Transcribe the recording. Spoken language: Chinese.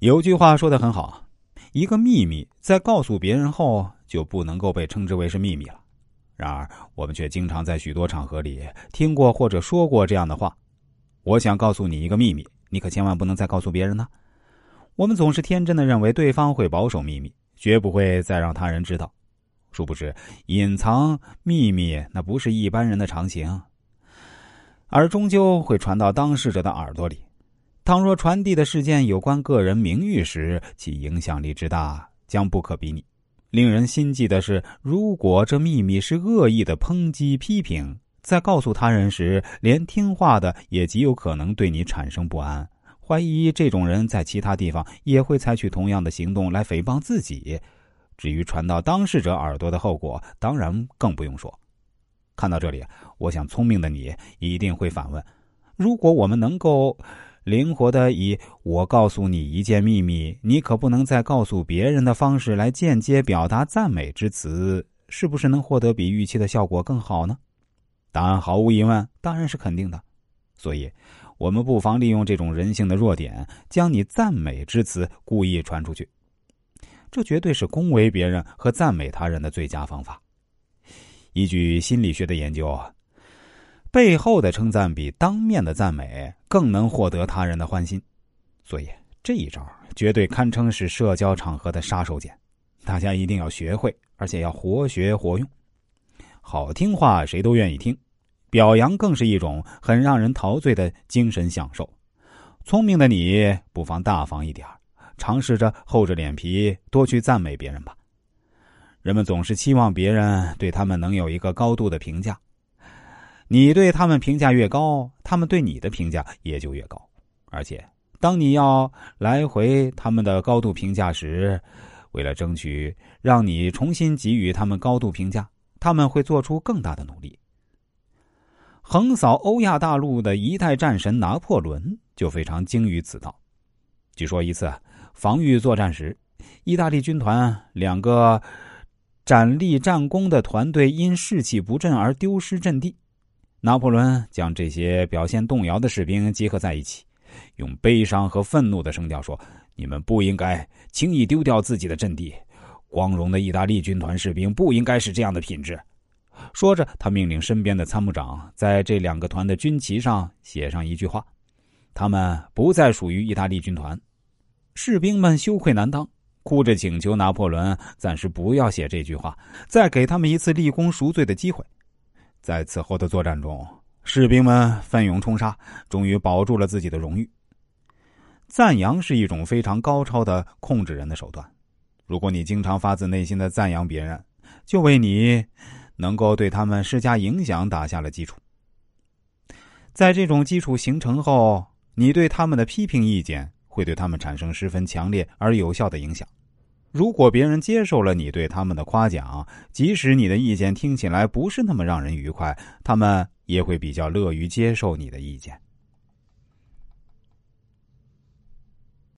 有句话说的很好，一个秘密在告诉别人后就不能够被称之为是秘密了。然而，我们却经常在许多场合里听过或者说过这样的话：“我想告诉你一个秘密，你可千万不能再告诉别人呢。”我们总是天真的认为对方会保守秘密，绝不会再让他人知道。殊不知，隐藏秘密那不是一般人的常情，而终究会传到当事者的耳朵里。倘若传递的事件有关个人名誉时，其影响力之大将不可比拟。令人心悸的是，如果这秘密是恶意的抨击、批评，在告诉他人时，连听话的也极有可能对你产生不安，怀疑这种人在其他地方也会采取同样的行动来诽谤自己。至于传到当事者耳朵的后果，当然更不用说。看到这里，我想聪明的你一定会反问：如果我们能够……灵活的以我告诉你一件秘密，你可不能再告诉别人的方式来间接表达赞美之词，是不是能获得比预期的效果更好呢？答案毫无疑问，当然是肯定的。所以，我们不妨利用这种人性的弱点，将你赞美之词故意传出去，这绝对是恭维别人和赞美他人的最佳方法。依据心理学的研究。背后的称赞比当面的赞美更能获得他人的欢心，所以这一招绝对堪称是社交场合的杀手锏，大家一定要学会，而且要活学活用。好听话谁都愿意听，表扬更是一种很让人陶醉的精神享受。聪明的你不妨大方一点尝试着厚着脸皮多去赞美别人吧。人们总是期望别人对他们能有一个高度的评价。你对他们评价越高，他们对你的评价也就越高。而且，当你要来回他们的高度评价时，为了争取让你重新给予他们高度评价，他们会做出更大的努力。横扫欧亚大陆的一代战神拿破仑就非常精于此道。据说一次防御作战时，意大利军团两个斩立战功的团队因士气不振而丢失阵地。拿破仑将这些表现动摇的士兵集合在一起，用悲伤和愤怒的声调说：“你们不应该轻易丢掉自己的阵地。光荣的意大利军团士兵不应该是这样的品质。”说着，他命令身边的参谋长在这两个团的军旗上写上一句话：“他们不再属于意大利军团。”士兵们羞愧难当，哭着请求拿破仑暂时不要写这句话，再给他们一次立功赎罪的机会。在此后的作战中，士兵们奋勇冲杀，终于保住了自己的荣誉。赞扬是一种非常高超的控制人的手段。如果你经常发自内心的赞扬别人，就为你能够对他们施加影响打下了基础。在这种基础形成后，你对他们的批评意见会对他们产生十分强烈而有效的影响。如果别人接受了你对他们的夸奖，即使你的意见听起来不是那么让人愉快，他们也会比较乐于接受你的意见。